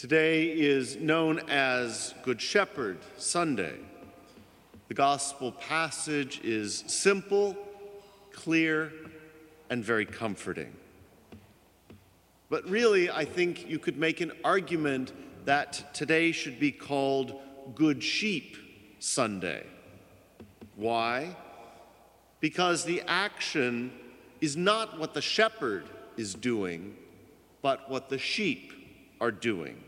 Today is known as Good Shepherd Sunday. The gospel passage is simple, clear, and very comforting. But really, I think you could make an argument that today should be called Good Sheep Sunday. Why? Because the action is not what the shepherd is doing, but what the sheep are doing.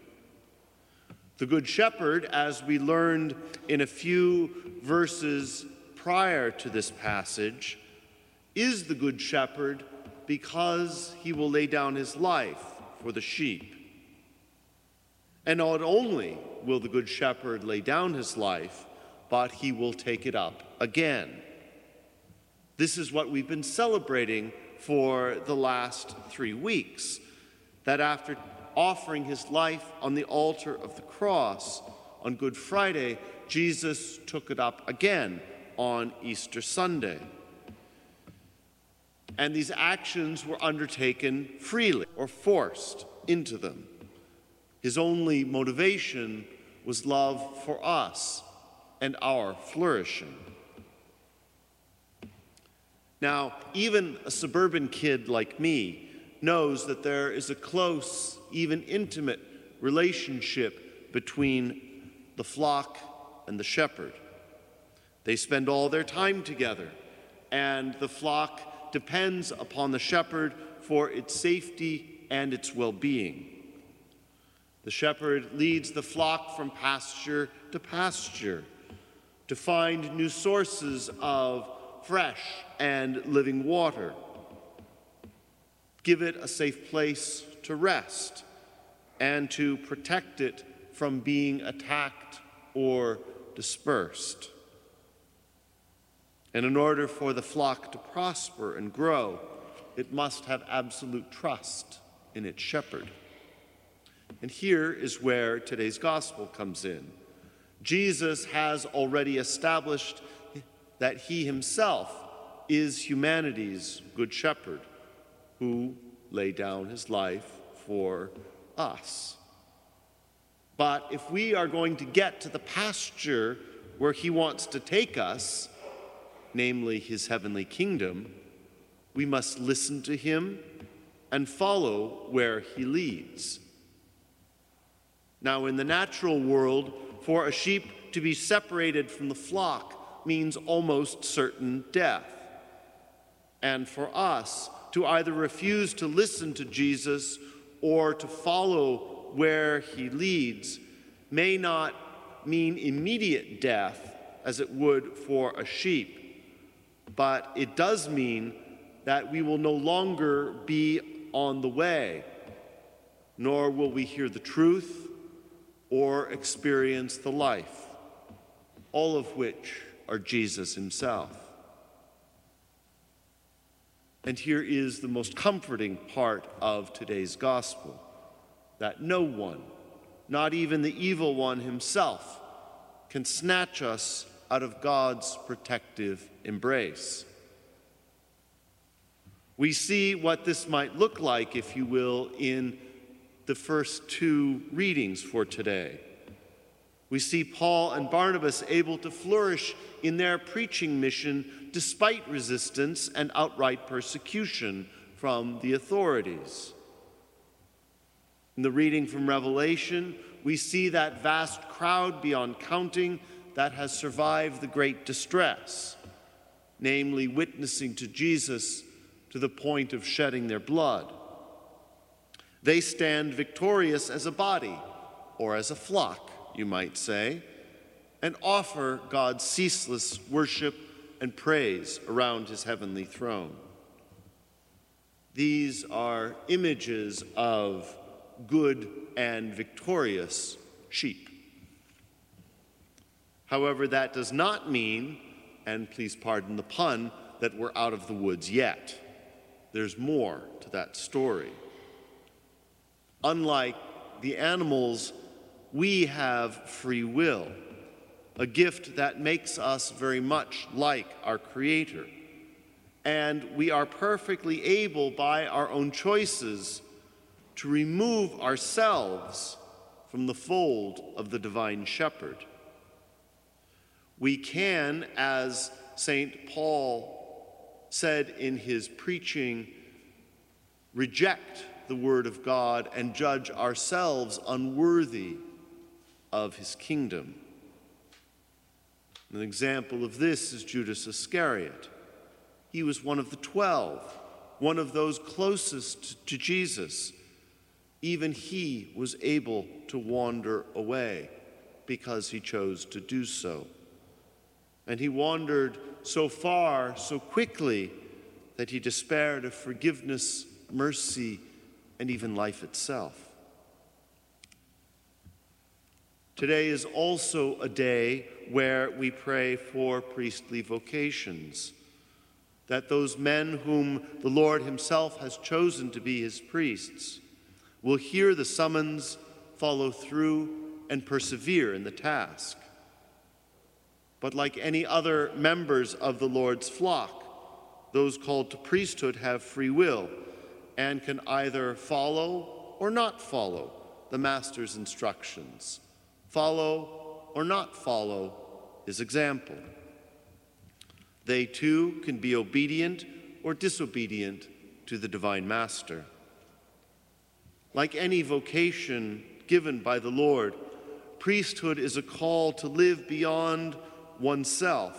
The Good Shepherd, as we learned in a few verses prior to this passage, is the Good Shepherd because he will lay down his life for the sheep. And not only will the Good Shepherd lay down his life, but he will take it up again. This is what we've been celebrating for the last three weeks. That after offering his life on the altar of the cross on Good Friday, Jesus took it up again on Easter Sunday. And these actions were undertaken freely or forced into them. His only motivation was love for us and our flourishing. Now, even a suburban kid like me knows that there is a close, even intimate relationship between the flock and the shepherd. They spend all their time together, and the flock depends upon the shepherd for its safety and its well being. The shepherd leads the flock from pasture to pasture to find new sources of fresh and living water give it a safe place to rest, and to protect it from being attacked or dispersed. And in order for the flock to prosper and grow, it must have absolute trust in its shepherd. And here is where today's gospel comes in. Jesus has already established that he himself is humanity's good shepherd who laid down his life for us. But if we are going to get to the pasture where he wants to take us, namely his heavenly kingdom, we must listen to him and follow where he leads. Now, in the natural world, for a sheep to be separated from the flock means almost certain death. And for us, to either refuse to listen to Jesus or to follow where he leads may not mean immediate death as it would for a sheep, but it does mean that we will no longer be on the way, nor will we hear the truth or experience the life, all of which are Jesus himself. And here is the most comforting part of today's gospel that no one, not even the evil one himself, can snatch us out of God's protective embrace. We see what this might look like, if you will, in the first two readings for today. We see Paul and Barnabas able to flourish in their preaching mission despite resistance and outright persecution from the authorities. In the reading from Revelation, we see that vast crowd beyond counting that has survived the great distress, namely witnessing to Jesus to the point of shedding their blood. They stand victorious as a body or as a flock you might say, and offer God ceaseless worship and praise around his heavenly throne. These are images of good and victorious sheep. However, that does not mean, and please pardon the pun, that we're out of the woods yet. There's more to that story. Unlike the animals we have free will, a gift that makes us very much like our Creator. And we are perfectly able, by our own choices, to remove ourselves from the fold of the divine shepherd. We can, as St. Paul said in his preaching, reject the Word of God and judge ourselves unworthy of his kingdom. An example of this is Judas Iscariot. He was one of the twelve, one of those closest to Jesus. Even he was able to wander away because he chose to do so. And he wandered so far, so quickly, that he despaired of forgiveness, mercy, and even life itself. Today is also a day where we pray for priestly vocations, that those men whom the Lord Himself has chosen to be His priests will hear the summons, follow through, and persevere in the task. But like any other members of the Lord's flock, those called to priesthood have free will and can either follow or not follow the Master's instructions follow or not follow his example. They too can be obedient or disobedient to the divine master. Like any vocation given by the Lord, priesthood is a call to live beyond oneself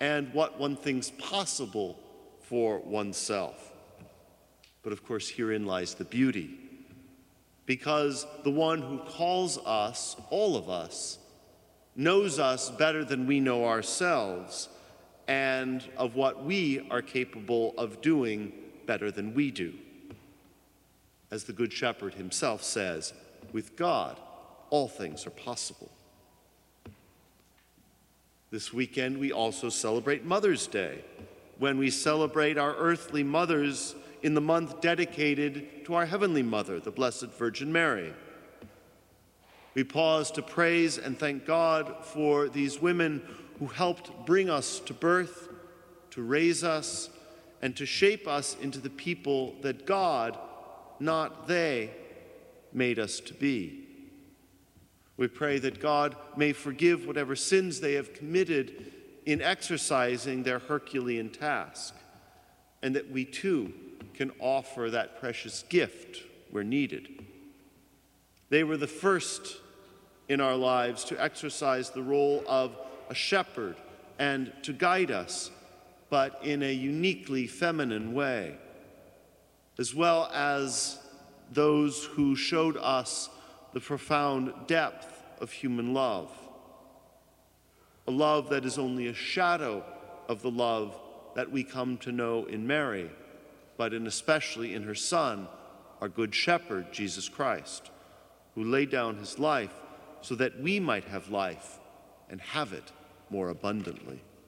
and what one thinks possible for oneself. But of course, herein lies the beauty because the one who calls us, all of us, knows us better than we know ourselves and of what we are capable of doing better than we do. As the Good Shepherd himself says, with God, all things are possible. This weekend, we also celebrate Mother's Day, when we celebrate our earthly mothers in the month dedicated to our Heavenly Mother, the Blessed Virgin Mary. We pause to praise and thank God for these women who helped bring us to birth, to raise us, and to shape us into the people that God, not they, made us to be. We pray that God may forgive whatever sins they have committed in exercising their Herculean task, and that we too can offer that precious gift where needed. They were the first in our lives to exercise the role of a shepherd and to guide us, but in a uniquely feminine way, as well as those who showed us the profound depth of human love. A love that is only a shadow of the love that we come to know in Mary but and especially in her Son, our Good Shepherd, Jesus Christ, who laid down his life so that we might have life and have it more abundantly.